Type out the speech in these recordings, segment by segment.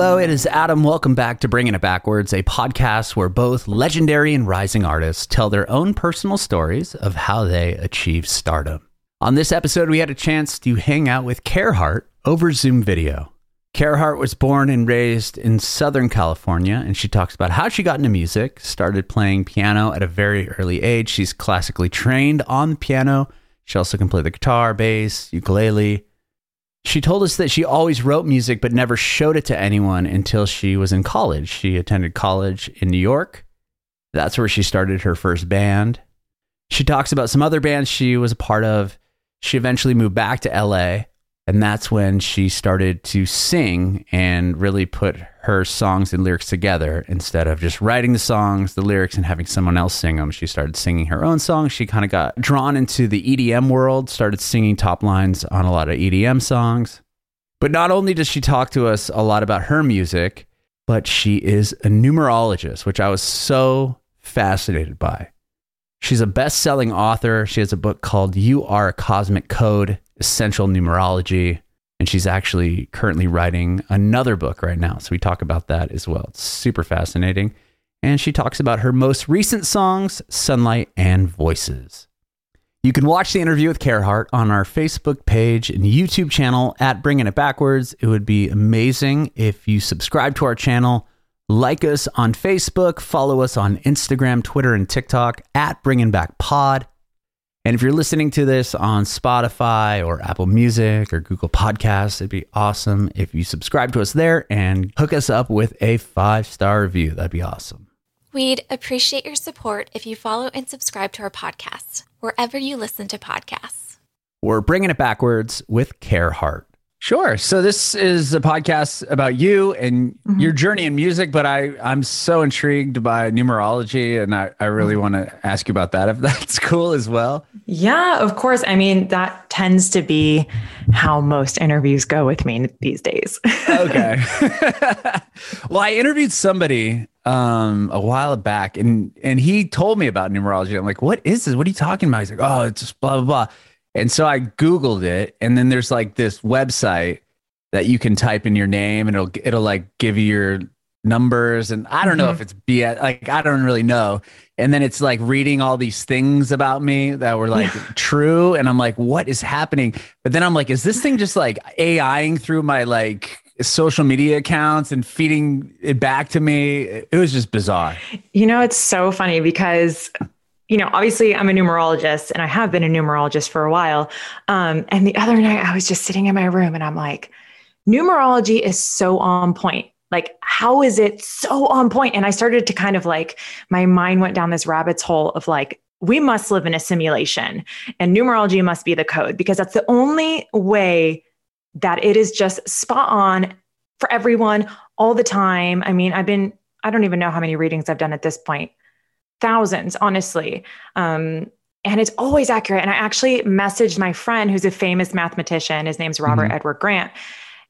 Hello, it is Adam. Welcome back to Bringing It Backwards, a podcast where both legendary and rising artists tell their own personal stories of how they achieved stardom. On this episode, we had a chance to hang out with Kaerhart over Zoom video. Kaerhart was born and raised in Southern California, and she talks about how she got into music, started playing piano at a very early age. She's classically trained on the piano. She also can play the guitar, bass, ukulele. She told us that she always wrote music but never showed it to anyone until she was in college. She attended college in New York. That's where she started her first band. She talks about some other bands she was a part of. She eventually moved back to LA and that's when she started to sing and really put her songs and lyrics together instead of just writing the songs, the lyrics, and having someone else sing them. She started singing her own songs. She kind of got drawn into the EDM world, started singing top lines on a lot of EDM songs. But not only does she talk to us a lot about her music, but she is a numerologist, which I was so fascinated by. She's a best selling author. She has a book called You Are a Cosmic Code essential numerology. And she's actually currently writing another book right now. So we talk about that as well. It's super fascinating. And she talks about her most recent songs, Sunlight and Voices. You can watch the interview with Kaerhart on our Facebook page and YouTube channel at Bringing It Backwards. It would be amazing if you subscribe to our channel, like us on Facebook, follow us on Instagram, Twitter, and TikTok at Bringing Back Pod. And if you're listening to this on Spotify or Apple Music or Google Podcasts, it'd be awesome if you subscribe to us there and hook us up with a five star review. That'd be awesome. We'd appreciate your support if you follow and subscribe to our podcast wherever you listen to podcasts. We're bringing it backwards with Kaerhart. Sure. So this is a podcast about you and mm-hmm. your journey in music, but I, I'm so intrigued by numerology and I, I really mm-hmm. want to ask you about that if that's cool as well. Yeah, of course. I mean, that tends to be how most interviews go with me these days. okay. well, I interviewed somebody um a while back and and he told me about numerology. I'm like, what is this? What are you talking about? He's like, oh, it's just blah blah blah. And so I Googled it, and then there's like this website that you can type in your name and it'll it'll like give you your numbers and I don't mm-hmm. know if it's BS like I don't really know. And then it's like reading all these things about me that were like true and I'm like what is happening? But then I'm like is this thing just like AIing through my like social media accounts and feeding it back to me? It was just bizarre. You know, it's so funny because you know, obviously I'm a numerologist and I have been a numerologist for a while. Um, and the other night I was just sitting in my room and I'm like, numerology is so on point. Like, how is it so on point? And I started to kind of like, my mind went down this rabbit's hole of like, we must live in a simulation and numerology must be the code because that's the only way that it is just spot on for everyone all the time. I mean, I've been, I don't even know how many readings I've done at this point thousands, honestly. Um, and it's always accurate. And I actually messaged my friend who's a famous mathematician. His name's Robert mm-hmm. Edward Grant.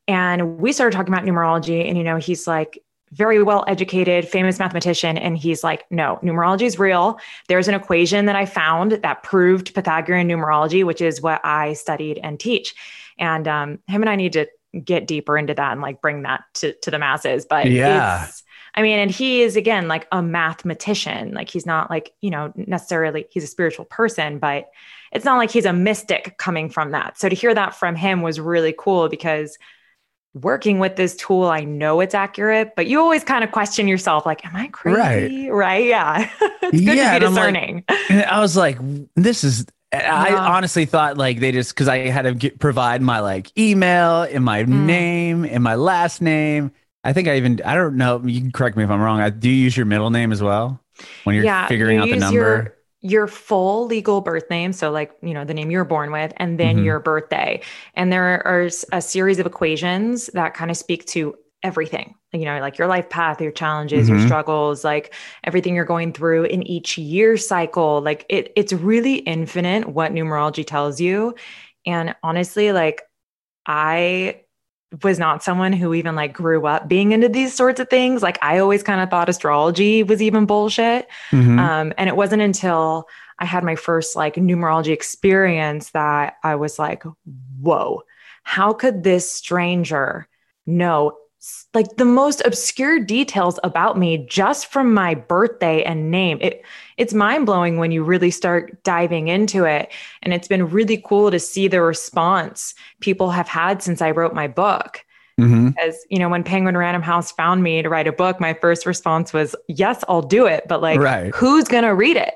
And we started talking about numerology. And, you know, he's like, very well educated, famous mathematician. And he's like, no, numerology is real. There's an equation that I found that proved Pythagorean numerology, which is what I studied and teach. And um, him and I need to get deeper into that and like bring that to, to the masses. But yeah. it's I mean, and he is again like a mathematician. Like he's not like, you know, necessarily he's a spiritual person, but it's not like he's a mystic coming from that. So to hear that from him was really cool because working with this tool, I know it's accurate, but you always kind of question yourself, like, am I crazy? Right. right? Yeah. it's good yeah, to be discerning. Like, I was like, this is yeah. I honestly thought like they just because I had to get, provide my like email and my mm. name and my last name I think I even I don't know. You can correct me if I'm wrong. I, do you use your middle name as well when you're yeah, figuring you out the number? Your, your full legal birth name, so like you know the name you're born with, and then mm-hmm. your birthday. And there are a series of equations that kind of speak to everything. You know, like your life path, your challenges, mm-hmm. your struggles, like everything you're going through in each year cycle. Like it, it's really infinite what numerology tells you. And honestly, like I was not someone who even like grew up being into these sorts of things. Like I always kind of thought astrology was even bullshit. Mm-hmm. Um, and it wasn't until I had my first like numerology experience that I was like, whoa, how could this stranger know like the most obscure details about me just from my birthday and name. It it's mind-blowing when you really start diving into it and it's been really cool to see the response people have had since I wrote my book. Mm-hmm. Because, you know, when Penguin Random House found me to write a book, my first response was, yes, I'll do it. But like, right. who's going to read it?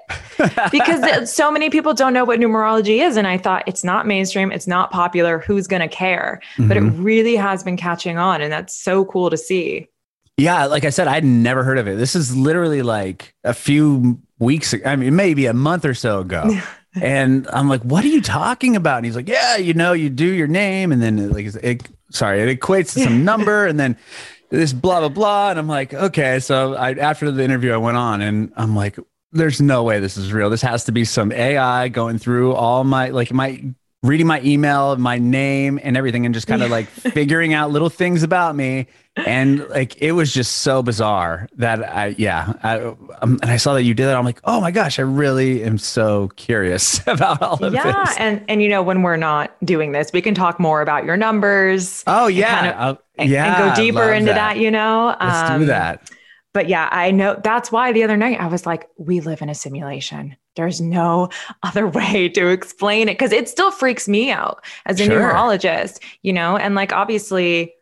because so many people don't know what numerology is. And I thought it's not mainstream, it's not popular. Who's going to care? Mm-hmm. But it mm-hmm. really has been catching on. And that's so cool to see. Yeah. Like I said, I'd never heard of it. This is literally like a few weeks, ago. I mean, maybe a month or so ago. and I'm like, what are you talking about? And he's like, yeah, you know, you do your name and then like it sorry, it equates to some number and then this blah blah blah. And I'm like, okay. So I after the interview, I went on and I'm like, there's no way this is real. This has to be some AI going through all my like my reading my email, my name and everything and just kind of like figuring out little things about me. And like it was just so bizarre that I yeah I um, and I saw that you did that. I'm like oh my gosh I really am so curious about all of yeah, this. yeah and and you know when we're not doing this we can talk more about your numbers oh yeah kind of, uh, and, yeah and go deeper into that. that. you know? Let's um, do that. but yeah I know that's why the other night I was like we live in a simulation there's no other way to explain it because it still freaks me out as a sure. numerologist you know and like obviously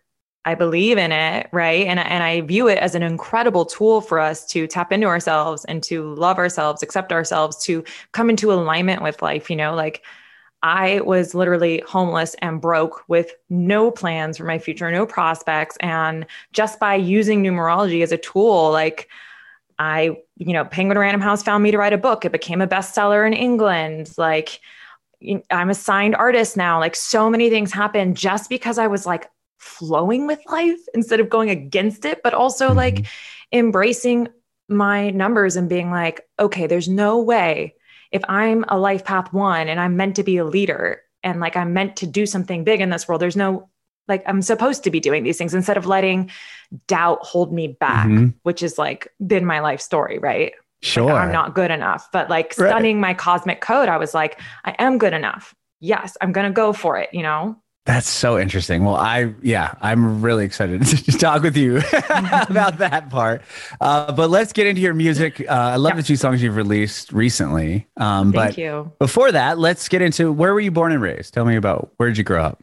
I believe in it, right? And, and I view it as an incredible tool for us to tap into ourselves and to love ourselves, accept ourselves, to come into alignment with life. You know, like I was literally homeless and broke with no plans for my future, no prospects. And just by using numerology as a tool, like I, you know, Penguin Random House found me to write a book. It became a bestseller in England. Like, I'm a signed artist now. Like so many things happened just because I was like flowing with life instead of going against it, but also mm-hmm. like embracing my numbers and being like, okay, there's no way if I'm a life path one and I'm meant to be a leader and like I'm meant to do something big in this world, there's no like I'm supposed to be doing these things instead of letting doubt hold me back, mm-hmm. which is like been my life story, right? Sure. Like, I'm not good enough. But like stunning right. my cosmic code, I was like, I am good enough. Yes, I'm going to go for it, you know? That's so interesting. Well, I, yeah, I'm really excited to talk with you about that part. Uh, but let's get into your music. Uh, I love yeah. the two songs you've released recently. Um, Thank but you. Before that, let's get into where were you born and raised? Tell me about where did you grow up?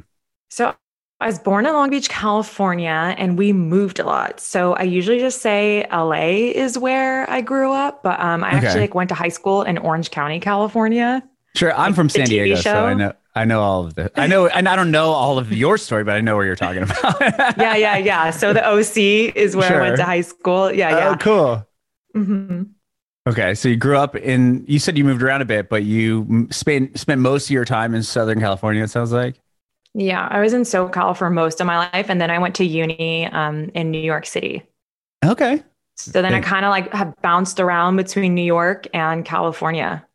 So I was born in Long Beach, California, and we moved a lot. So I usually just say LA is where I grew up, but um, I okay. actually like went to high school in Orange County, California. Sure, I'm like from San Diego, so I know I know all of this. I know, and I don't know all of your story, but I know where you're talking about. yeah, yeah, yeah. So the OC is where sure. I went to high school. Yeah, yeah. Oh, cool. Mm-hmm. Okay, so you grew up in. You said you moved around a bit, but you spent spent most of your time in Southern California. It sounds like. Yeah, I was in SoCal for most of my life, and then I went to uni um, in New York City. Okay. So then I kind of like have bounced around between New York and California.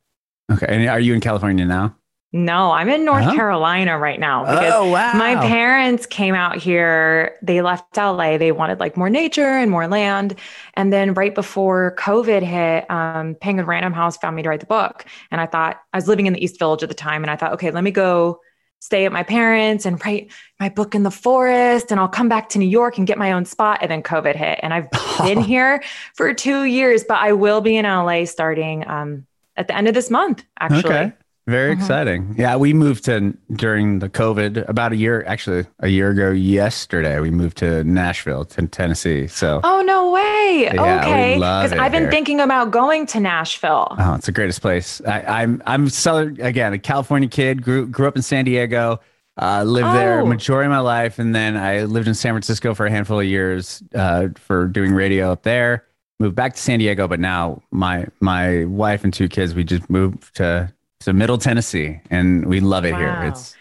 Okay, and are you in California now? No, I'm in North uh-huh. Carolina right now because oh, wow. my parents came out here. They left LA. They wanted like more nature and more land. And then right before COVID hit, um, Penguin Random House found me to write the book. And I thought I was living in the East Village at the time. And I thought, okay, let me go stay at my parents and write my book in the forest. And I'll come back to New York and get my own spot. And then COVID hit. And I've been here for two years, but I will be in LA starting um, at the end of this month, actually. Okay. Very uh-huh. exciting. Yeah, we moved to during the COVID about a year, actually a year ago yesterday. We moved to Nashville, to Tennessee. So Oh no way! Yeah, okay, because I've been here. thinking about going to Nashville. Oh, it's the greatest place. I, am I'm, I'm southern again, a California kid. Grew grew up in San Diego. Uh, lived oh. there majority of my life, and then I lived in San Francisco for a handful of years uh, for doing radio up there. Moved back to San Diego, but now my my wife and two kids, we just moved to so Middle Tennessee, and we love it wow. here. It's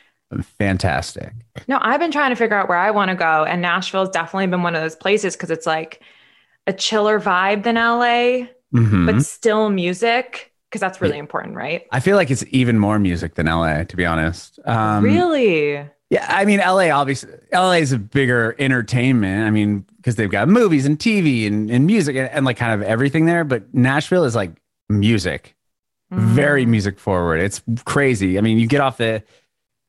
fantastic. No, I've been trying to figure out where I want to go, and Nashville's definitely been one of those places because it's like a chiller vibe than LA, mm-hmm. but still music because that's really important, right? I feel like it's even more music than LA, to be honest. Um, really? Yeah, I mean, LA obviously LA is a bigger entertainment. I mean, because they've got movies and TV and, and music and, and like kind of everything there. But Nashville is like music very mm. music forward. It's crazy. I mean, you get off the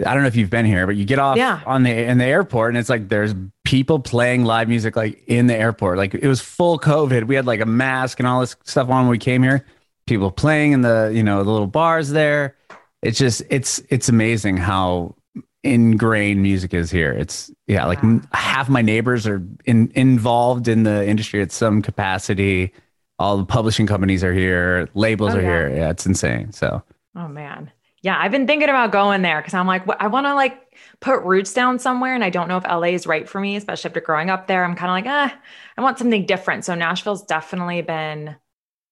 I don't know if you've been here, but you get off Yeah. on the in the airport and it's like there's people playing live music like in the airport. Like it was full COVID. We had like a mask and all this stuff on when we came here. People playing in the, you know, the little bars there. It's just it's it's amazing how ingrained music is here. It's yeah, like half my neighbors are in, involved in the industry at some capacity. All the publishing companies are here, labels Oh, are yeah. here. Yeah, it's insane. So Oh man. Yeah, I've been thinking about going there because I'm like, I want to like put roots down somewhere, and I don't know if LA is right for me, especially after growing up there. I'm kind of like, ah, I want something different. So Nashville's definitely been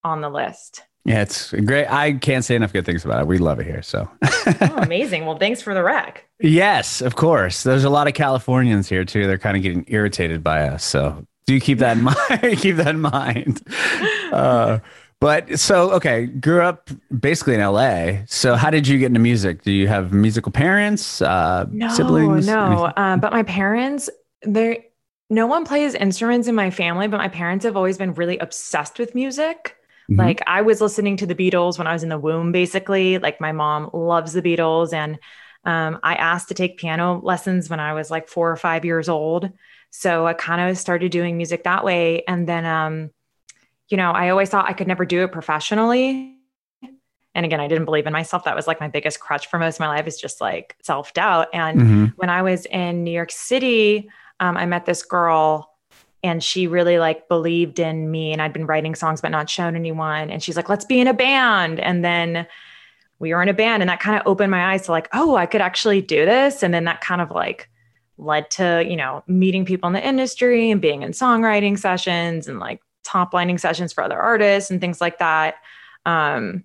on the list. yeah, it's great. I can't say enough good things about it. We love it here. So Oh, amazing. Well, thanks for the rec. yes, of course. There's a lot of Californians here too. They're kind of getting irritated by us. So do you keep that in mind. keep that in mind. Uh, but so okay, grew up basically in LA. So how did you get into music? Do you have musical parents, uh, No, siblings? no. Um, but my parents, they no one plays instruments in my family, but my parents have always been really obsessed with music. Mhm. Like I was listening to the Beatles when I was in the womb, basically. Like my mom loves the Beatles. And um, I asked to take piano lessons when I was like four or five years old. So I kind of started doing music that way. And then, um, you know, I always thought I could never do it professionally. And again, I didn't believe in myself. That was like my biggest crutch for most of my life is just like self doubt. And Mhm. when I was in New York City, um, I met this girl and she really like believed in me and I'd been writing songs but not shown anyone. And she's like, let's be in a band. And then we were in a band and that kind of opened my eyes to like, oh, I could actually do this. And then that kind of like led to, you know, meeting people in the industry and being in songwriting sessions and like top lining sessions for other artists and things like that. Um,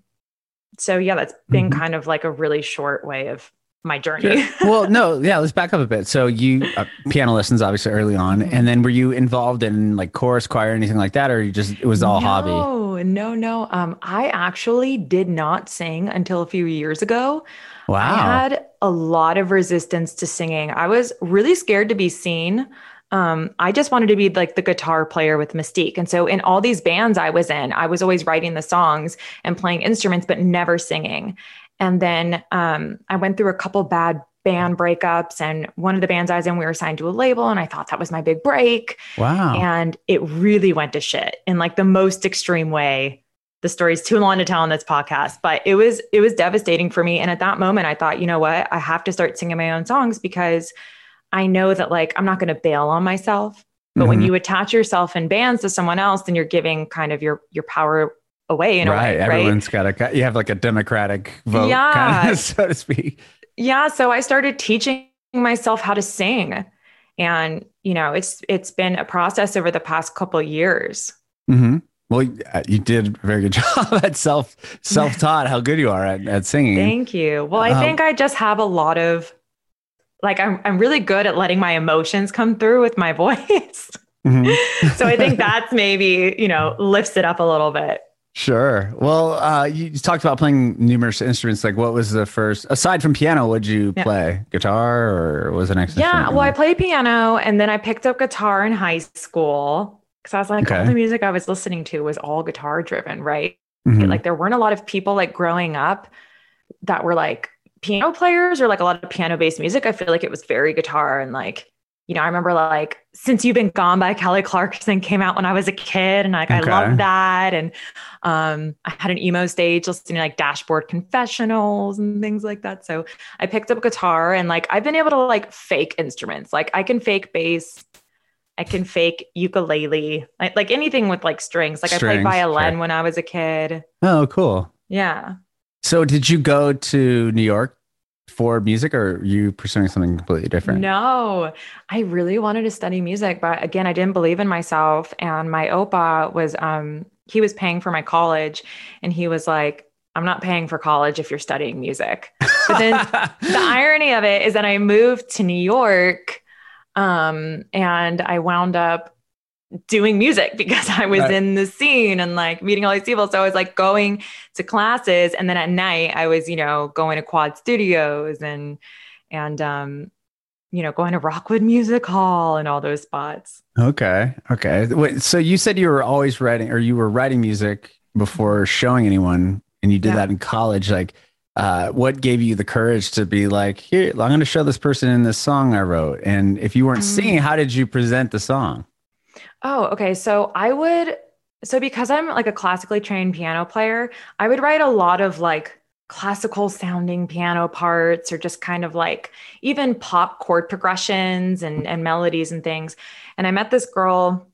so yeah, that's been Mhm. kind of like a really short way of my journey. well, no, yeah. Let's back up a bit. So you uh, piano lessons, obviously early on, Mhm. and then were you involved in like chorus, choir, anything like that, or you just it was all hobby? No, no, no. Um, I actually did not sing until a few years ago. I Wow. had a lot of resistance to singing. I was really scared to be seen. Um, I just wanted to be like the guitar player with Mystique. And so in all these bands I was in, I was always writing the songs and playing instruments, but never singing. And then um, I went through a couple bad band breakups. And one of the bands I was in, we were signed to a label, and I thought that was my big break wow. and it really went to shit in like the most extreme way the story's too long to tell on this podcast but it was it was devastating for me and at that moment i thought you know what i have to start singing my own songs because i know that like i'm not going to bail on myself but when Mhm. you attach yourself in bands to someone else then you're giving kind of your your power away in right. a way right Everyone's got a you have like a democratic vote, Yeah. kind of, so to speak. yeah so i started teaching myself how to sing and you know it's it's been a process over the past couple years Mm-hmm. Well, uh, you did a very good job at self self taught. How good you are at, at singing. Thank you. Well, I Um, think I just have a lot of like I'm I'm really good at letting my emotions come through with my voice. Mhm. so I think that's maybe, you know, lifts it up a little bit. Sure. Well, uh, you talked about playing numerous instruments. Like, what was the first, aside from piano, would you Yeah. play? Guitar or was it next? Yeah, well, I played piano and then I picked up guitar in high school because I was like, all the music I was listening to was all guitar driven, right? Mhm. Like there weren't a lot of people like growing up that were like piano players or like a lot of piano based music. I feel like it was very guitar and like, you know, I remember like Since You've Been Gone by Kelly Clarkson came out when I was a kid and like Okay. I loved that. And um I had an emo stage listening to like dashboard confessionals and things like that. So I picked up guitar and like I've been able to like fake instruments. Like I can fake bass, I can fake ukulele, like, like anything with like strings. Like I played violin when I was a kid. Oh, cool. Yeah. So, did you go to New York for music, or are you pursuing something completely different? No, I really wanted to study music, but again, I didn't believe in myself. And my opa was, um, he was paying for my college, and he was like, "I'm not paying for college if you're studying music." But then the irony of it is that I moved to New York, um, and I wound up doing music because I was Right. in the scene and like meeting all these people. So I was like going to classes, and then at night I was, you know, going to Quad Studios and and um, you know, going to Rockwood Music Hall and all those spots. Okay. Okay. Wait, so you said you were always writing, or you were writing music before showing anyone, and you did Yeah. that in college. Like, uh, what gave you the courage to be like, here, I'm going to show this person in this song I wrote? And if you weren't mm. singing, how did you present the song? Oh, okay. So I would, so because I'm like a classically trained piano player, I would write a lot of like classical sounding piano parts or just kind of like even pop chord progressions and, and melodies and things. And I met this girl.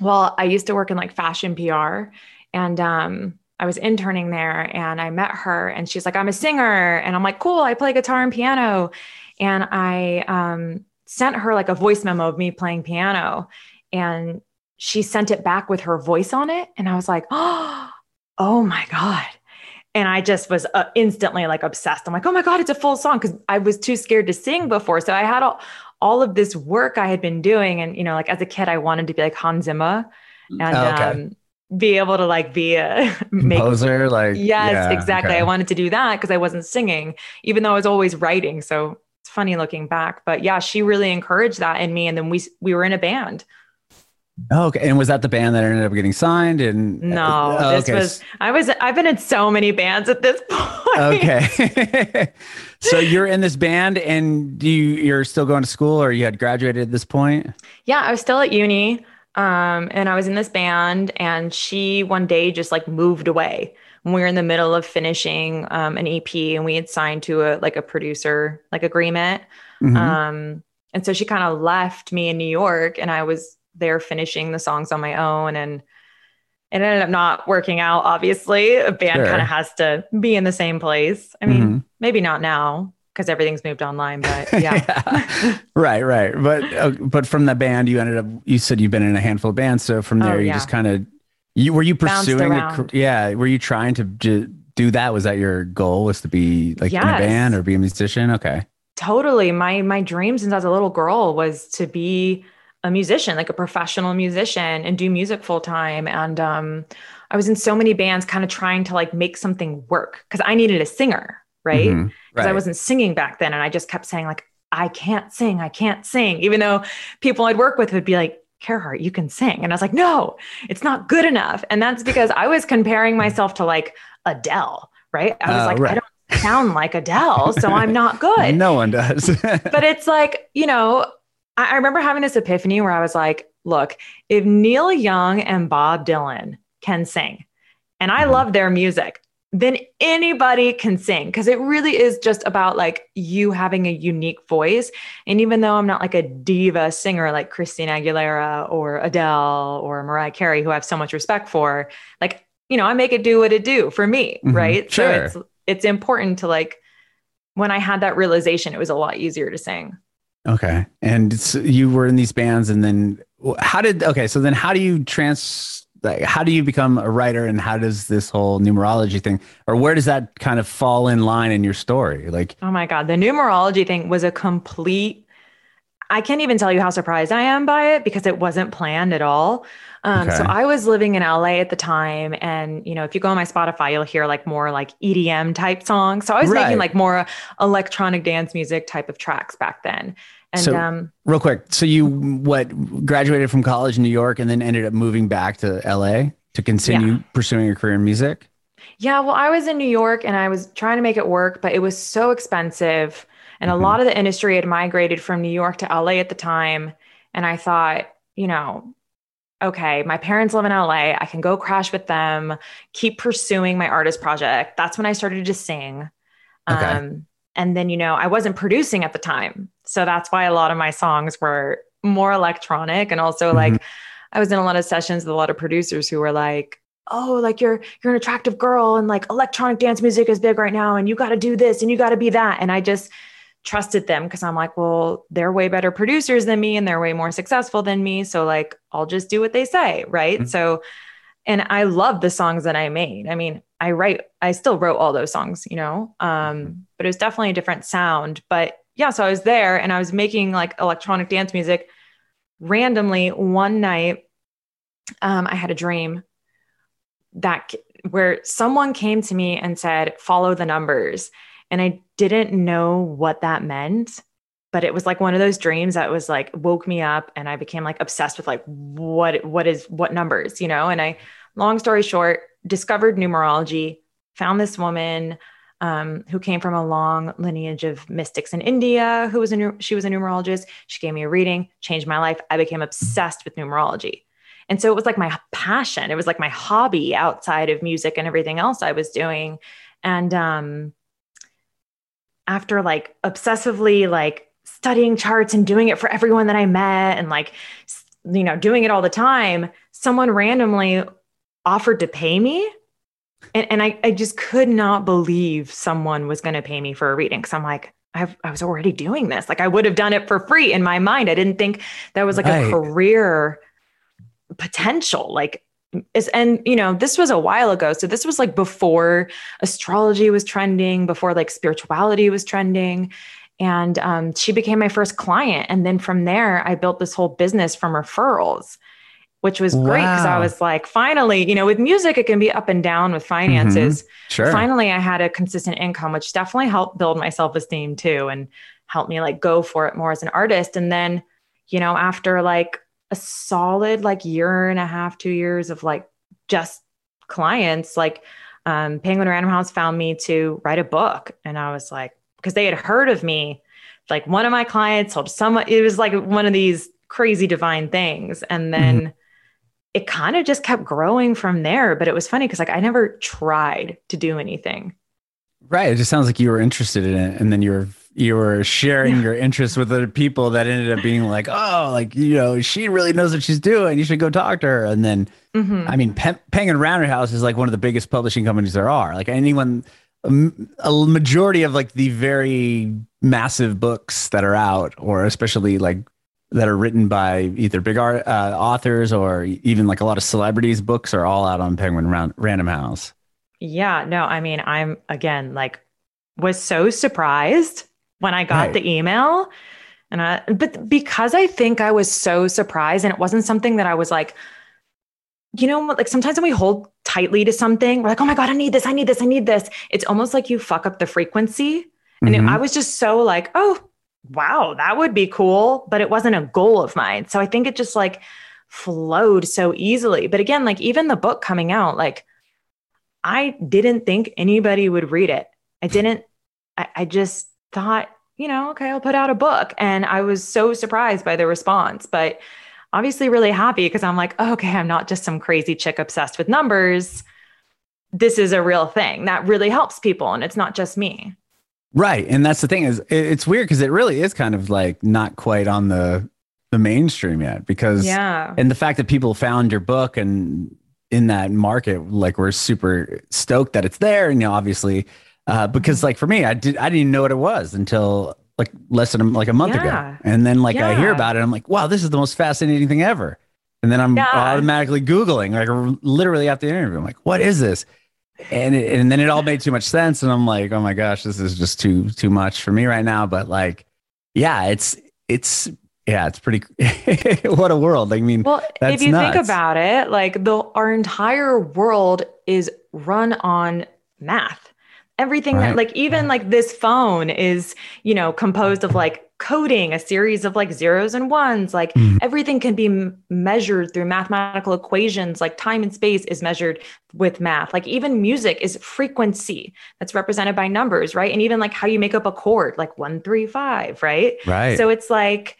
Well, I used to work in like fashion PR and um, I was interning there and I met her and she's like, I'm a singer. And I'm like, cool, I play guitar and piano. And I um, sent her like a voice memo of me playing piano. And she sent it back with her voice on it. And I was like, oh, oh my God. And I just was uh, instantly like obsessed. I'm like, oh my God, it's a full song because I was too scared to sing before. So I had all, all of this work I had been doing. And, you know, like as a kid, I wanted to be like Hans Zimmer. And oh, okay. um, be able to like be a composer like yes yeah, exactly okay. i wanted to do that because i wasn't singing even though i was always writing so it's funny looking back but yeah she really encouraged that in me and then we we were in a band oh, okay and was that the band that ended up getting signed and no oh, this okay. was i was i've been in so many bands at this point okay so you're in this band and you you're still going to school or you had graduated at this point yeah i was still at uni um, and I was in this band, and she one day just like moved away. We were in the middle of finishing um, an EP, and we had signed to a like a producer like agreement. Mm-hmm. Um, and so she kind of left me in New York, and I was there finishing the songs on my own, and it ended up not working out. Obviously, a band sure. kind of has to be in the same place. I mean, mm-hmm. maybe not now, because everything's moved online but yeah, yeah. right right but uh, but from the band you ended up you said you've been in a handful of bands so from there oh, you yeah. just kind of you were you pursuing a, yeah were you trying to do that was that your goal was to be like yes. in a band or be a musician okay totally my my dream since i was a little girl was to be a musician like a professional musician and do music full time and um i was in so many bands kind of trying to like make something work because i needed a singer right mm-hmm because right. I wasn't singing back then. And I just kept saying, like, I can't sing, I can't sing, even though people I'd work with would be like, Kaerhart, you can sing. And I was like, no, it's not good enough. And that's because I was comparing myself to like Adele, right? I was uh, like, right. I don't sound like Adele, so I'm not good. no one does. but it's like, you know, I, I remember having this epiphany where I was like, look, if Neil Young and Bob Dylan can sing, and I mm-hmm. love their music, then anybody can sing because it really is just about like you having a unique voice. And even though I'm not like a diva singer like Christina Aguilera or Adele or Mariah Carey, who I have so much respect for, like, you know, I make it do what it do for me. Mm-hmm. Right. Sure. So it's it's important to like when I had that realization, it was a lot easier to sing. Okay. And you were in these bands and then how did okay, so then how do you trans like how do you become a writer and how does this whole numerology thing or where does that kind of fall in line in your story like oh my god the numerology thing was a complete i can't even tell you how surprised i am by it because it wasn't planned at all um, okay. so i was living in la at the time and you know if you go on my spotify you'll hear like more like edm type songs so i was right. making like more electronic dance music type of tracks back then and so, um, real quick, so you what graduated from college in New York and then ended up moving back to LA to continue yeah. pursuing your career in music? Yeah, well, I was in New York and I was trying to make it work, but it was so expensive. And mm-hmm. a lot of the industry had migrated from New York to LA at the time. And I thought, you know, okay, my parents live in LA. I can go crash with them, keep pursuing my artist project. That's when I started to sing. Okay. Um, and then, you know, I wasn't producing at the time. So that's why a lot of my songs were more electronic. And also, mm-hmm. like, I was in a lot of sessions with a lot of producers who were like, oh like you're you're an attractive girl and like electronic dance music is big right now and you got to do this and you got to be that and i just trusted them because i'm like well they're way better producers than me and they're way more successful than me so like i'll just do what they say right mm-hmm. so and i love the songs that i made i mean i write i still wrote all those songs you know um mm-hmm. but it was definitely a different sound but yeah, so I was there and I was making like electronic dance music. Randomly, one night, um, I had a dream that where someone came to me and said, "Follow the numbers," and I didn't know what that meant. But it was like one of those dreams that was like woke me up, and I became like obsessed with like what what is what numbers, you know. And I, long story short, discovered numerology, found this woman um, who came from a long lineage of mystics in India, who was a she was a numerologist. She gave me a reading, changed my life. I became obsessed with numerology. And so it was like my passion. It was like my hobby outside of music and everything else I was doing. And um, after like obsessively like studying charts and doing it for everyone that I met and like, you know, doing it all the time, someone randomly offered to pay me. And, and I, I just could not believe someone was going to pay me for a reading. Cause I'm like, I've, i was already doing this. Like I would have done it for free in my mind. I didn't think that was like right. a career potential. Like, is, and you know, this was a while ago. So this was like before astrology was trending, before like spirituality was trending. And um, she became my first client. And then from there, I built this whole business from referrals, which was great because I was like, finally, you know, with music, it can be up and down with finances. Mm-hmm. Sure. Finally, I had a consistent income, which definitely helped build my self esteem too and helped me like go for it more as an artist. And then, you know, after like a solid like year and a half, two years of like just clients, like um, Penguin Random House found me to write a book. And I was like, because they had heard of me. Like one of my clients told someone, it was like one of these crazy divine things. And then mm-hmm. it kind of just kept growing from there. But it was funny because like I never tried to do anything. Right. It just sounds like you were interested in it. And then you were you were sharing your interests with other people that ended up being like, oh, like, you know, she really knows what she's doing. You should go talk to her. And then, mm-hmm. I mean, Pen- Penguin Random House is like one of the biggest publishing companies there are. Like anyone a majority of like the very massive books that are out, or especially like that are written by either big art uh, authors or even like a lot of celebrities, books are all out on Penguin Round- Random House. Yeah, no, I mean, I'm again like was so surprised when I got right. the email. And I, but because I think I was so surprised and it wasn't something that I was like, you know, like sometimes when we hold tightly to something, we're like, oh my God, I need this, I need this, I need this. It's almost like you fuck up the frequency. And mm-hmm. it, I was just so like, oh, wow, that would be cool. But it wasn't a goal of mine. So I think it just like flowed so easily. But again, like even the book coming out, like I didn't think anybody would read it. I didn't, I, I just thought, you know, okay, I'll put out a book. And I was so surprised by the response. But obviously really happy because I'm like, oh, okay, I'm not just some crazy chick obsessed with numbers. This is a real thing that really helps people. And it's not just me. Right. And that's the thing is it's weird because it really is kind of like not quite on the the mainstream yet because yeah. and the fact that people found your book and in that market like we're super stoked that it's there and you know obviously uh, because like for me I did I didn't even know what it was until like less than like a month yeah. ago. And then like yeah. I hear about it, I'm like, wow, this is the most fascinating thing ever. And then I'm yeah. automatically Googling, like literally after the interview, I'm like, what is this? And it, and then it all made too much sense. And I'm like, oh my gosh, this is just too too much for me right now. But like, yeah, it's it's yeah, it's pretty. what a world! I mean, well, if you nuts. think about it, like the our entire world is run on math everything right. that like even like this phone is you know composed of like coding a series of like zeros and ones like mm. everything can be m- measured through mathematical equations like time and space is measured with math. Like even music is frequency that's represented by numbers right? And even like how you make up a chord like 135 right? Right. So it's like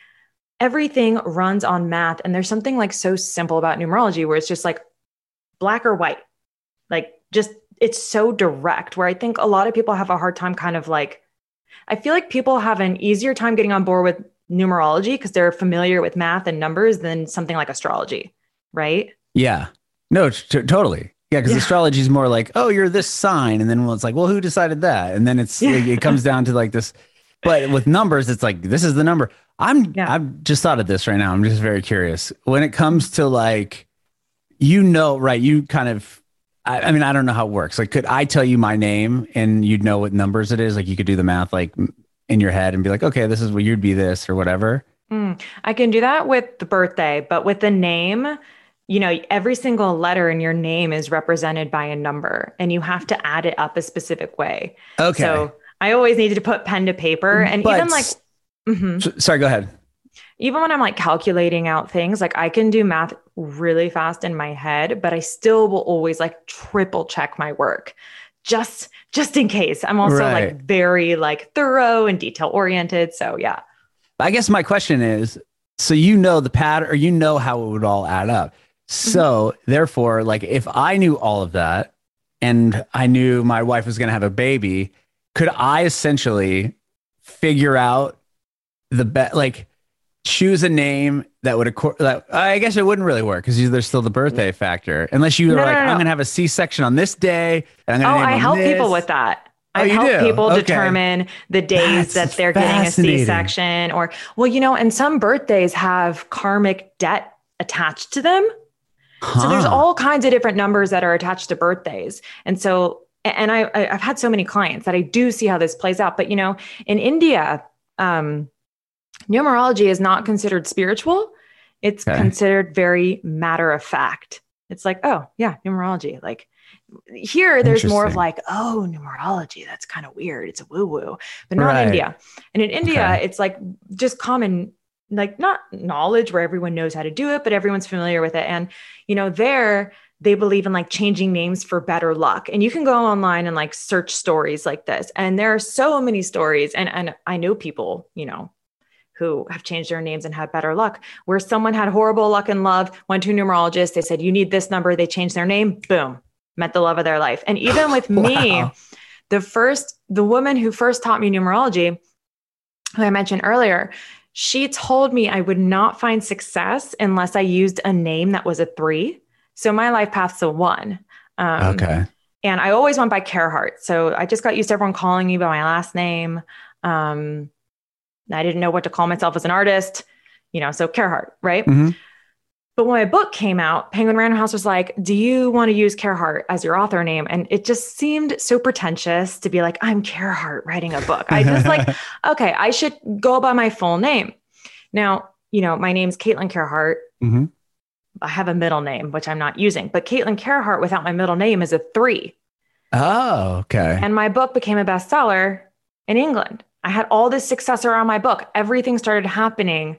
everything runs on math and there's something like so simple about numerology where it's just like black or white like just it's so direct where I think a lot of people have a hard time kind of like I feel like people have an easier time getting on board with numerology because they're familiar with math and numbers than something like astrology, right? Yeah. No, t- totally. Yeah, because yeah. astrology is more like, oh, you're this sign, and then it's like, well, who decided that? And then it's yeah. it, it comes down to like this. But with numbers, it's like this is the number. I'm yeah. I've just thought of this right now. I'm just very curious when it comes to like, you know, right? You kind of I, I, mean, I don't know how it works. Like, could I tell you my name and you'd know what numbers it is? Like, you could do the math like in your head and be like, okay, this is what you'd be this or whatever. Mm, I can do that with the birthday, but with the name, you know, every single letter in your name is represented by a number and you have to add it up a specific way. Okay. So I always needed to put pen to paper and but, even like, mm-hmm. sorry, go ahead even when I'm like calculating out things, like I can do math really fast in my head, but I still will always like triple check my work just just in case. I'm also Right. like very like thorough and detail oriented. So yeah. I guess my question is so you know the pattern or you know how it would all add up. So mm-hmm. therefore, like if I knew all of that and I knew my wife was going to have a baby, could I essentially figure out the best, like choose a name that would, accor- that, I guess it wouldn't really work because there's still the birthday factor. Unless you were No, no, like, no, I'm going to have a C section on this day. And I'm Oh, gonna name I help people with that. Oh, I you help do? people Okay. determine the days That's that they're getting a fascinating. C-section or well, you know, and some birthdays have karmic debt attached to them. So there's all kinds of different numbers that are attached to birthdays. And so and I I- I've had so many clients that I do see how this plays out. But you know, in India, um, numerology is not considered spiritual. It's Okay. considered very matter of fact. It's like, oh yeah, numerology. Like here, there's more of like, oh, numerology. That's kind of weird. It's a woo woo, but not Right. India. And in India, Okay. it's like just common, like not knowledge where everyone knows how to do it, but everyone's familiar with it. And you know, there they believe in like changing names for better luck. And you can go online and like search stories like this. And there are so many stories. And and I know people, you know, who have changed their names and had better luck, where someone had horrible luck in love, went to a numerologist, they said, You need this number, they changed their name, boom, met the love of their life. And even with me, the first, the woman who first taught me numerology, who I mentioned earlier, she told me I would not find success unless I used a name that was a three. So my life path's a one. Um, Okay. and I always went by Kaerhart. So I just got used to everyone calling me by my last name. Um, I didn't know what to call myself as an artist, you know, so Kaerhart, right? Mhm. But when my book came out, Penguin Random House was like, Do you want to use Kaerhart as your author name? And it just seemed so pretentious to be like, I'm Kaerhart writing a book. I just like, okay, I should go by my full name. Now, you know, my name's Caitlin Kaerhart. Mhm. I have a middle name, which I'm not using, but Caitlin Kaerhart without my middle name is a three. Oh, okay. And my book became a bestseller in England. I had all this success around my book. Everything started happening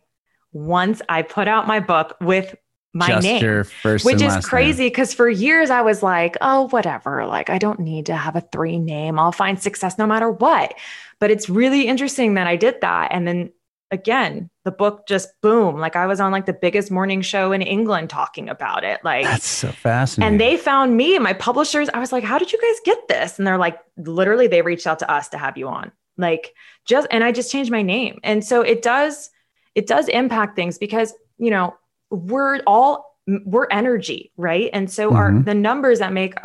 once I put out my book with my Just name. your first Which is crazy because for years I was like, oh, whatever. Like, I don't need to have a three name. I'll find success no matter what. But it's really interesting that I did that. And then again, the book just boom. Like, I was on like the biggest morning show in England talking about it. Like, That's so fascinating. and they found me, and my publishers. I was like, how did you guys get this? And they're like, literally, they reached out to us to have you on. Like, just, and I just changed my name. And so it does, it does impact things because, you know, we're all, we're energy, right? And so our, Mhm. the numbers that make,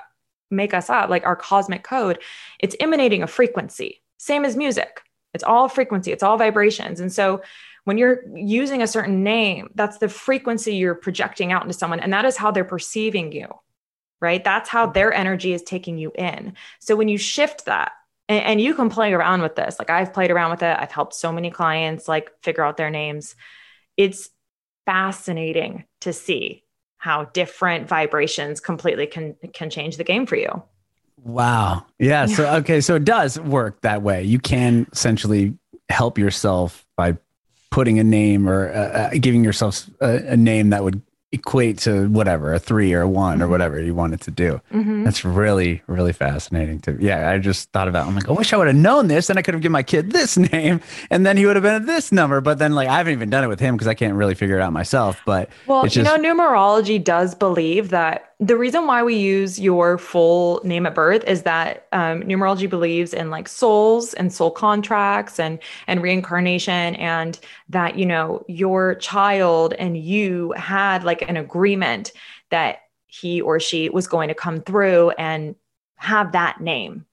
make us up, like our cosmic code, it's emanating a frequency, same as music. It's all frequency, it's all vibrations. And so when you're using a certain name, that's the frequency you're projecting out into someone, and that is how they're perceiving you, right? That's how their energy is taking you in. So when you shift that, and, and you can play around with this, like I've played around with it, I've helped so many clients like figure out their names. It's fascinating to see how different vibrations completely can can change the game for you. Wow. Yeah. So, okay. So it does work that way. You can essentially help yourself by putting a name or uh, uh, giving yourself a, a name that would equate to whatever, a three or a one or Mhm. whatever you want it to do. Mhm. That's really, really fascinating to Yeah. I just thought about, I'm like, I wish I would have known this. Then I could have given my kid this name and then he would have been at this number. But then, like, I haven't even done it with him because I can't really figure it out myself. But Well, It's you know, numerology does believe that the reason why we use your full name at birth is that um, numerology believes in like souls and soul contracts and and reincarnation, and that you know your child and you had like an agreement that he or she was going to come through and have that name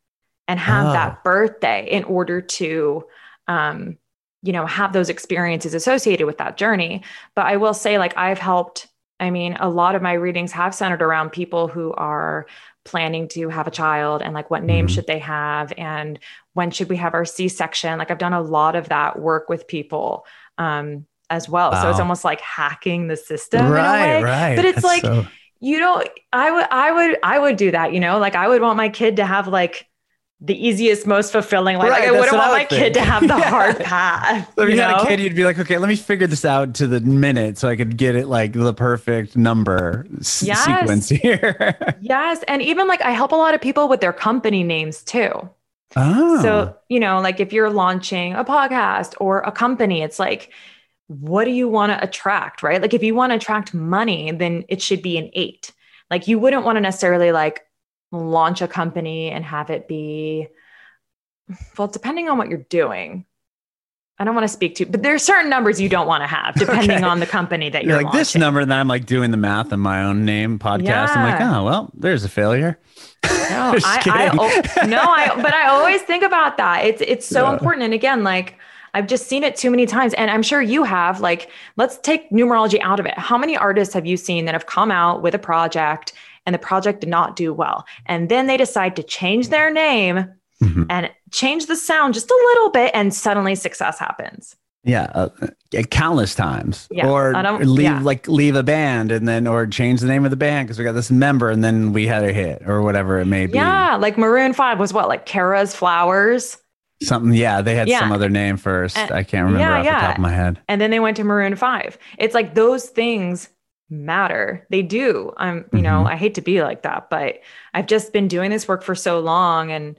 and have Oh. that birthday in order to um, you know have those experiences associated with that journey but I will say, like, I've helped. I mean, a lot of my readings have centered around people who are planning to have a child and like what name Mhm. should they have and when should we have our c-section. Like i've done a lot of that work with people um as well. So it's almost like hacking the system right, in a way. right. But it's That's like- so- you know i would i would i would do that you know? Like i would want my kid to have like the easiest, most fulfilling life. Right, like I wouldn't want I my would kid to have the Yeah. hard path. If you, you had a kid, you'd be like, okay, let me figure this out to the minute so I could get it like the perfect number Yes. sequence here. Yes. And even like I help a lot of people with their company names too. oh. So, you know, like if you're launching a podcast or a company, it's like, what do you want to attract, right? Like if you want to attract money, then it should be an eight. Like you wouldn't want to necessarily like launch a company and have it be, well, depending on what you're doing. I don't want to speak to, but there's certain numbers you don't want to have depending Okay. on the company that you're you're, like this number, and then I'm like doing the math on my own name podcast. I'm like, oh well, there's a failure. No, I, I no, I but I always think about that. It's it's so Yeah. important. And again, like I've just seen it too many times, and I'm sure you have. Like, let's take numerology out of it. How many artists have you seen that have come out with a project and the project did not do well, and then they decide to change their name Mhm. and change the sound just a little bit, and suddenly success happens. Yeah, uh, countless times. Yeah, or leave yeah. like leave a band and then or change the name of the band because we got this member and then we had a hit or whatever it may be. Yeah, like Maroon Five was what, like Kara's Flowers. Something. Yeah, they had Yeah. some other name first. Uh, I can't remember off the top of my head. and then they went to Maroon 5. It's like those things matter. They do. I'm, you know, Mhm. I hate to be like that, but I've just been doing this work for so long and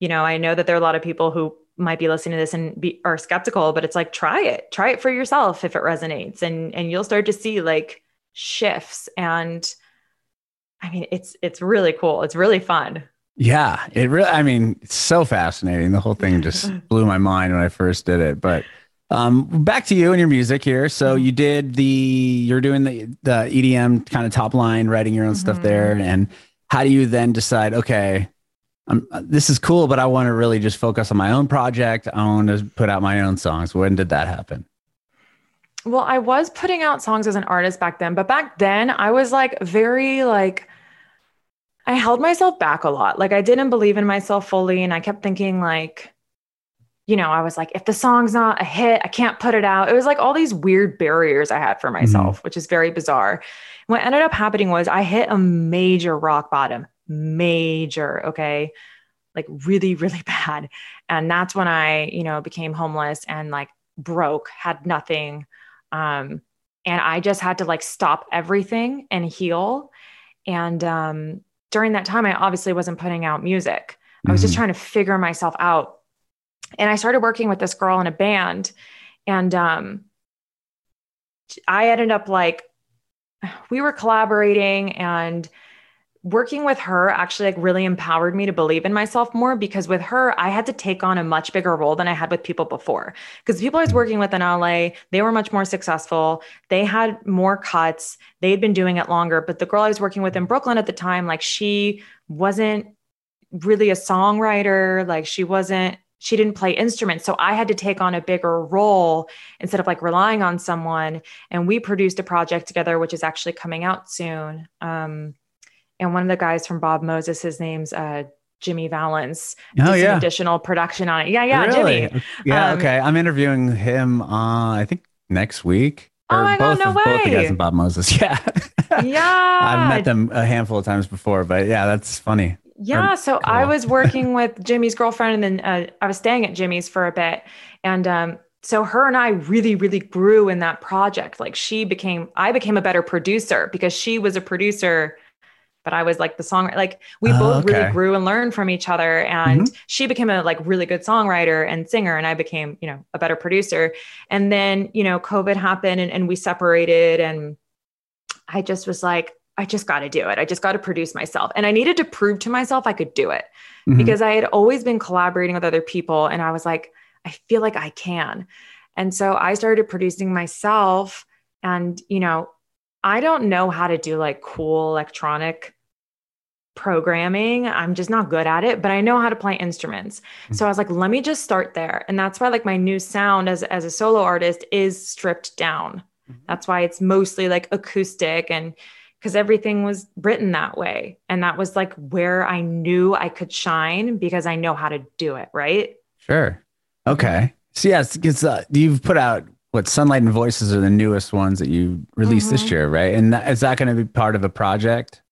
you know, I know that there are a lot of people who might be listening to this and be are skeptical, but it's like try it. Try it for yourself if it resonates and and you'll start to see like shifts and I mean, it's it's really cool. It's really fun. Yeah, it really. I mean, it's so fascinating. The whole thing just blew my mind when I first did it. But um, back to you and your music here. So Mhm. you did the. You're doing the the EDM kind of top line, writing your own stuff Mhm. there. And how do you then decide? Okay, um, this is cool, but I want to really just focus on my own project. I want to put out my own songs. When did that happen? Well, I was putting out songs as an artist back then, but back then I was like very like I held myself back a lot. Like I didn't believe in myself fully and I kept thinking like you know, I was like if the song's not a hit, I can't put it out. It was like all these weird barriers I had for myself, which is very bizarre. What ended up happening was I hit a major rock bottom, major, okay? Like really really bad. And that's when I, you know, became homeless and like broke, had nothing um and i just had to like stop everything and heal and um during that time i obviously wasn't putting out music i was just Mhm. trying to figure myself out and i started working with this girl in a band and um i ended up like we were collaborating and working with her actually like really empowered me to believe in myself more because with her I had to take on a much bigger role than I had with people before. Because the people I was working with in LA they were much more successful. They had more cuts. They had been doing it longer. But the girl I was working with in Brooklyn at the time like she wasn't really a songwriter. Like she wasn't she didn't play instruments so I had to take on a bigger role instead of like relying on someone and we produced a project together which is actually coming out soon um and one of the guys from Bob Moses, his name's uh, Jimmy Vallance. Oh yeah, additional production on it. Yeah, yeah, really? Jimmy. Yeah, Um, okay. I'm interviewing him. Uh, I think next week. Oh my God, both no of, Both the guys in Bob Moses. Yeah. Yeah, I've met them a handful of times before, but yeah, that's funny. Yeah. So I was working with Jimmy's girlfriend, and then uh, I was staying at Jimmy's for a bit, and um, so her and I really, really grew in that project. Like she became, I became a better producer because she was a producer. But I was like the songwriter. like we Oh, both okay. really grew and learned from each other. And she became a like really good songwriter and singer, and I became, you know, a better producer. And then, you know, COVID happened and, and we separated. And I just was like, I just got to do it. I just got to produce myself. And I needed to prove to myself I could do it Mhm. because I had always been collaborating with other people. And I was like, I feel like I can. And so I started producing myself. And, you know, I don't know how to do like cool electronic programming. I'm just not good at it, but I know how to play instruments. So I was like, let me just start there. And that's why like my new sound as as a solo artist is stripped down. Mhm. That's why it's mostly like acoustic and because everything was written that way. And that was like where I knew I could shine because I know how to do it, right? Sure. Okay. So yes, because uh, you've put out what Sunlight and Voices are the newest ones that you released this Mhm. year, right? And that, is that going to be part of a project?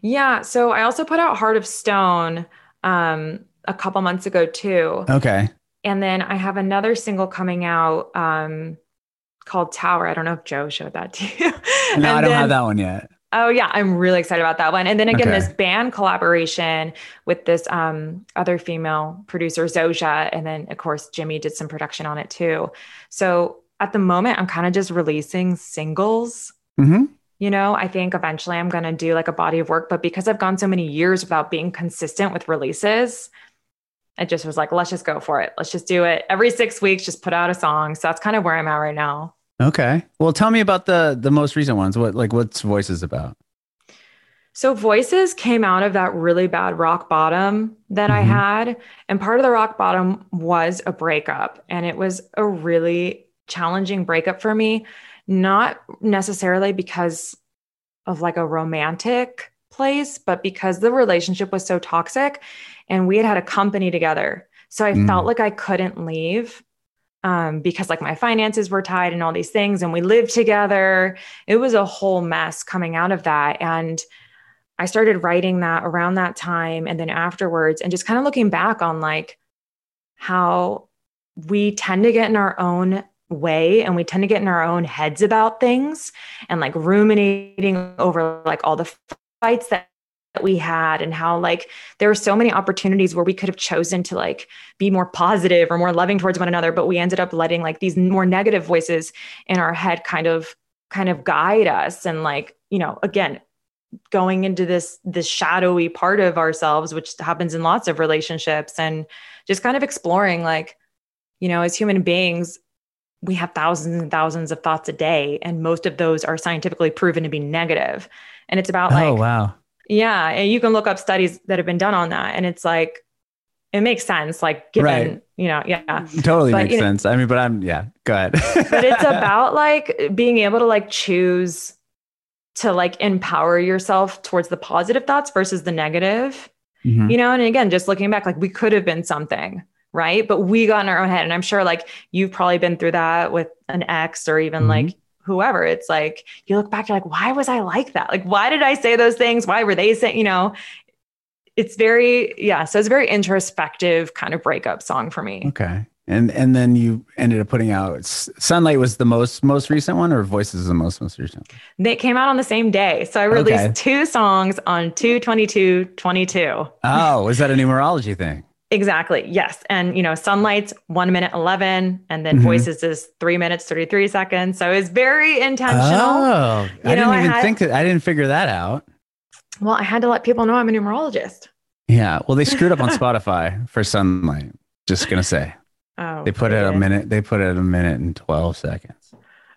Yeah. So I also put out Heart of Stone um, a couple months ago too. Okay. And then I have another single coming out um, called Tower. I don't know if Joe showed that to you. No, I don't then, have that one yet. Oh yeah, I'm really excited about that one. And then again, Okay. this band collaboration with this um, other female producer, Zoja, and then of course Jimmy did some production on it too. So at the moment, I'm kind of just releasing singles. hmm You know, I think eventually I'm going to do like a body of work, but because I've gone so many years without being consistent with releases, it just was like, let's just go for it. Let's just do it every six weeks, just put out a song. So that's kind of where I'm at right now. Okay. Well, tell me about the the most recent ones. What like what's voices about? So Voices came out of that really bad rock bottom that I Mhm. had. And part of the rock bottom was a breakup. And it was a really challenging breakup for me, not necessarily because of like a romantic place, but because the relationship was so toxic and we had had a company together. So I Mm. felt like I couldn't leave um, because like my finances were tied and all these things. And we lived together. It was a whole mess coming out of that. And I started writing that around that time and then afterwards, and just kind of looking back on like how we tend to get in our own way and we tend to get in our own heads about things and like ruminating over like all the fights that we had and how like there were so many opportunities where we could have chosen to like be more positive or more loving towards one another but we ended up letting like these more negative voices in our head kind of kind of guide us and like you know again going into this this shadowy part of ourselves which happens in lots of relationships and just kind of exploring like you know as human beings we have thousands and thousands of thoughts a day and most of those are scientifically proven to be negative and it's about oh, like oh wow. Yeah and you can look up studies that have been done on that and it's like it makes sense like given Right. you know yeah Totally But, makes you know- sense. I mean, but I'm yeah. Go ahead. but it's about like being able to like choose to like empower yourself towards the positive thoughts versus the negative Mhm. you know and again just looking back like we could have been something right but we got in our own head and i'm sure like you've probably been through that with an ex or even Mhm. like whoever it's like you look back you're like why was i like that like why did i say those things why were they saying you know it's very yeah so it's a very introspective kind of breakup song for me Okay. And and then you ended up putting out Sunlight was the most most recent one, or Voices is the most most recent. They came out on the same day. So I released Okay. two songs on 222 22. Oh, was that a numerology thing? Exactly. Yes. And, you know, Sunlight's one minute 11, and then Mhm. Voices is three minutes 33 seconds. So it's very intentional. Oh, I know, didn't I even had- think that. I didn't figure that out. Well, I had to let people know I'm a numerologist. Yeah. Well, they screwed up on Spotify for Sunlight. Just gonna say Oh, they put it a minute. They put it a minute and twelve seconds.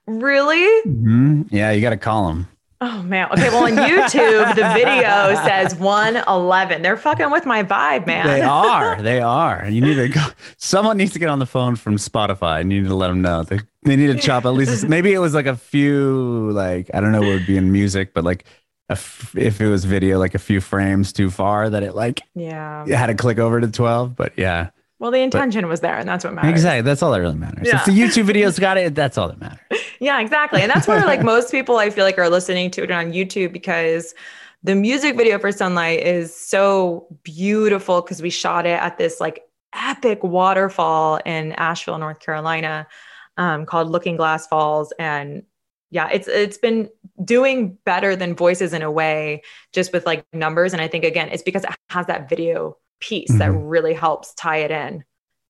Really? hmm Yeah, you got to call them. Oh, man. Okay. Well, on YouTube, the video says 111. They're fucking with my vibe, man. They are. They are. You need to go. Someone needs to get on the phone from Spotify and you need to let them know. They, they need to chop at least. Maybe it was like a few, like, I don't know what would be in music, but like a f- if it was video, like a few frames too far that it like yeah. it had to click over to 12. But yeah, Well, the intention was there, and that's what matters. exactly. That's all that really matters. Yeah. If the YouTube video's got it, that's all that matters. Yeah, exactly. And that's where like most people I feel like are listening to it on YouTube because the music video for Sunlight is so beautiful because we shot it at this like epic waterfall in Asheville, North Carolina, um, called Looking Glass Falls. And yeah, it's it's been doing better than voices in a way, just with like numbers. And I think again, it's because it has that video piece that Mhm. really helps tie it in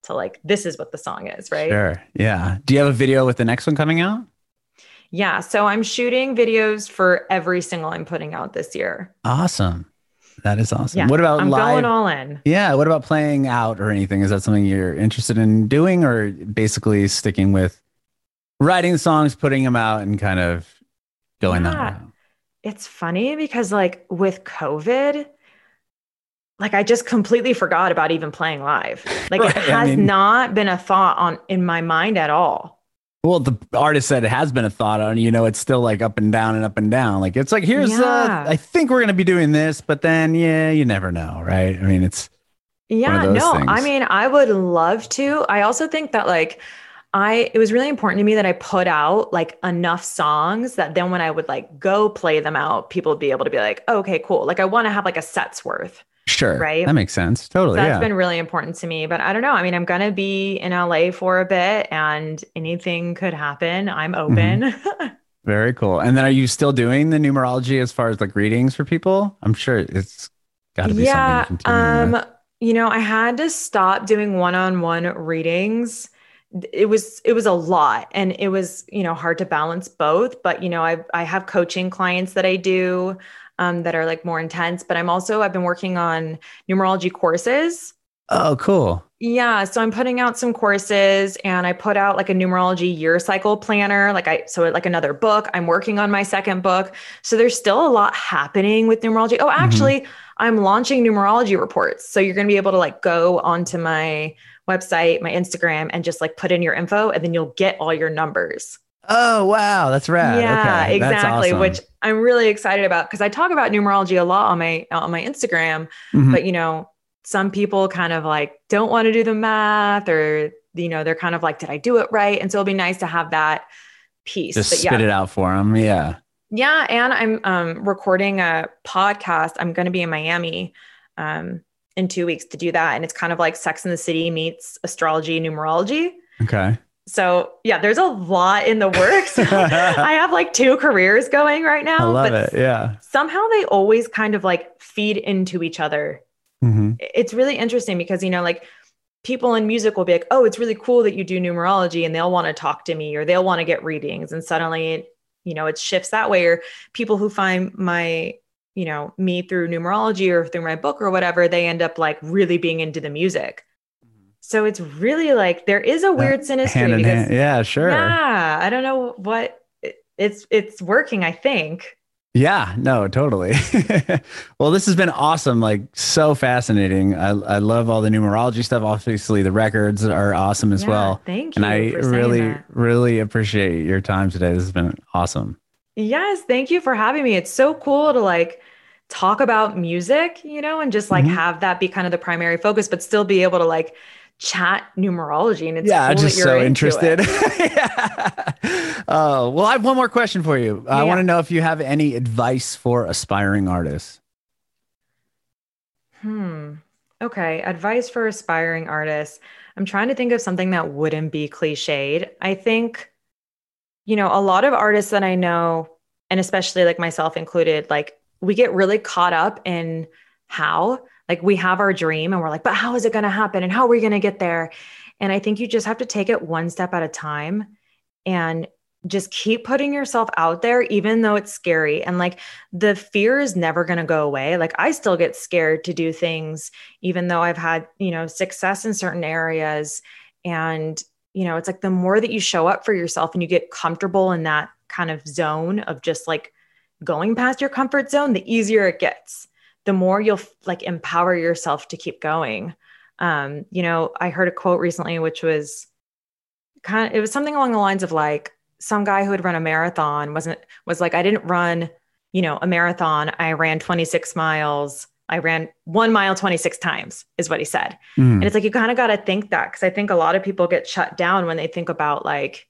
to like this is what the song is, right? Sure. Yeah. Do you have a video with the next one coming out? Yeah. So I'm shooting videos for every single I'm putting out this year. Awesome. That is awesome. Yeah. What about I'm live? going all in. Yeah. What about playing out or anything? Is that something you're interested in doing or basically sticking with writing songs, putting them out and kind of going that route? It's funny because like with COVID, like I just completely forgot about even playing live. Like Right, it I has mean- not been a thought on in my mind at all. Well, the artist said it has been a thought on, you know, it's still like up and down and up and down. Like it's like, here's, uh, I think we're going to be doing this, but then, yeah, you never know. Right. I mean, it's, Yeah, no, I mean, I would love to. I also think that like I it was really important to me that I put out like enough songs that then when I would like go play them out, people would be able to be like, oh, okay, cool. Like I want to have like a set's worth. Sure. Right. That makes sense. Totally. So that's yeah. been really important to me. But I don't know. I mean, I'm going to be in LA for a bit and anything could happen. I'm open. Mm-hmm. Very cool. And then are you still doing the numerology as far as like readings for people? I'm sure it's got to be yeah. something. you're with. Um, you know, I had to stop doing one-on-one readings. It was it was a lot and it was, you know, hard to balance both, but you know, I I have coaching clients that I do um, that are like more intense, but I'm also I've been working on numerology courses. Oh, cool. Yeah, so I'm putting out some courses and I put out like a numerology year cycle planner, like I so like another book. I'm working on my second book. So there's still a lot happening with numerology. Oh, actually, I'm launching numerology reports. So you're going to be able to like go onto my website, my Instagram and just like put in your info and then you'll get all your numbers. Oh, wow. That's rad. Yeah, okay. Exactly, awesome. which I'm really excited about because I talk about numerology a lot on my on my Instagram, Mhm. but you know, some people kind of like don't want to do the math or you know, they're kind of like did I do it right? And so it'll be nice to have that piece. just but yeah. spit it out for them. Yeah. Yeah, and I'm um, recording a podcast. I'm going to be in Miami um, in two weeks to do that, and it's kind of like Sex in the City meets astrology numerology. Okay. So yeah, there's a lot in the works. I have like two careers going right now, I love but it. Yeah. somehow they always kind of like feed into each other. hmm It's really interesting because you know, like people in music will be like, "Oh, it's really cool that you do numerology," and they'll want to talk to me or they'll want to get readings, and suddenly, you know, it shifts that way. Or people who find my, you know, me through numerology or through my book or whatever, they end up like really being into the music. So it's really like there is a weird synastry Hand in because hand. Yeah, sure. yeah, I don't know what it's it's working. I think. Yeah, no, totally. well, this has been awesome, like so fascinating. I, I love all the numerology stuff. Obviously, the records are awesome as Yeah, well. Thank you. And I really, that. really appreciate your time today. This has been awesome. Yes, thank you for having me. It's so cool to like talk about music, you know, and just like Mhm. have that be kind of the primary focus, but still be able to like chat numerology. And it's yeah, cool that just so interested. yeah. Oh, well, I have one more question for you. I want to know if you have any advice for aspiring artists. Hmm. Okay. Advice for aspiring artists. I'm trying to think of something that wouldn't be cliched. I think, you know, a lot of artists that I know, and especially like myself included, like we get really caught up in how, like we have our dream and we're like, but how is it going to happen? And how are we going to get there? And I think you just have to take it one step at a time and just keep putting yourself out there, even though it's scary. And like the fear is never going to go away. Like I still get scared to do things, even though I've had, you know, success in certain areas. And, you know, it's like the more that you show up for yourself and you get comfortable in that kind of zone of just like going past your comfort zone, the easier it gets. The more you'll like empower yourself to keep going. Um, you know, I heard a quote recently, which was kind of, it was something along the lines of like, some guy who had run a marathon wasn't was like i didn't run you know a marathon. I ran 26 miles. I ran one mile 26 times is what he said. Mm, and it's like you kind of got to think that because i think a lot of people get shut down when they think about like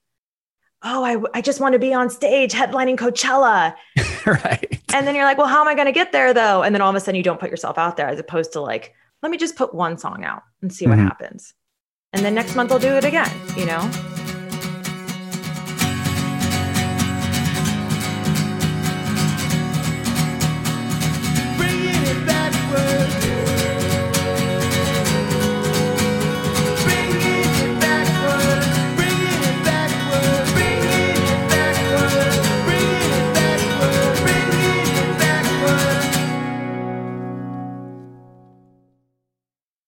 oh I, I just want to be on stage headlining coachella right. and then you're like well how am i going to get there though and then all of a sudden you don't put yourself out there as opposed to like let me just put one song out and see what Mhm. happens and then next month i'll do it again you know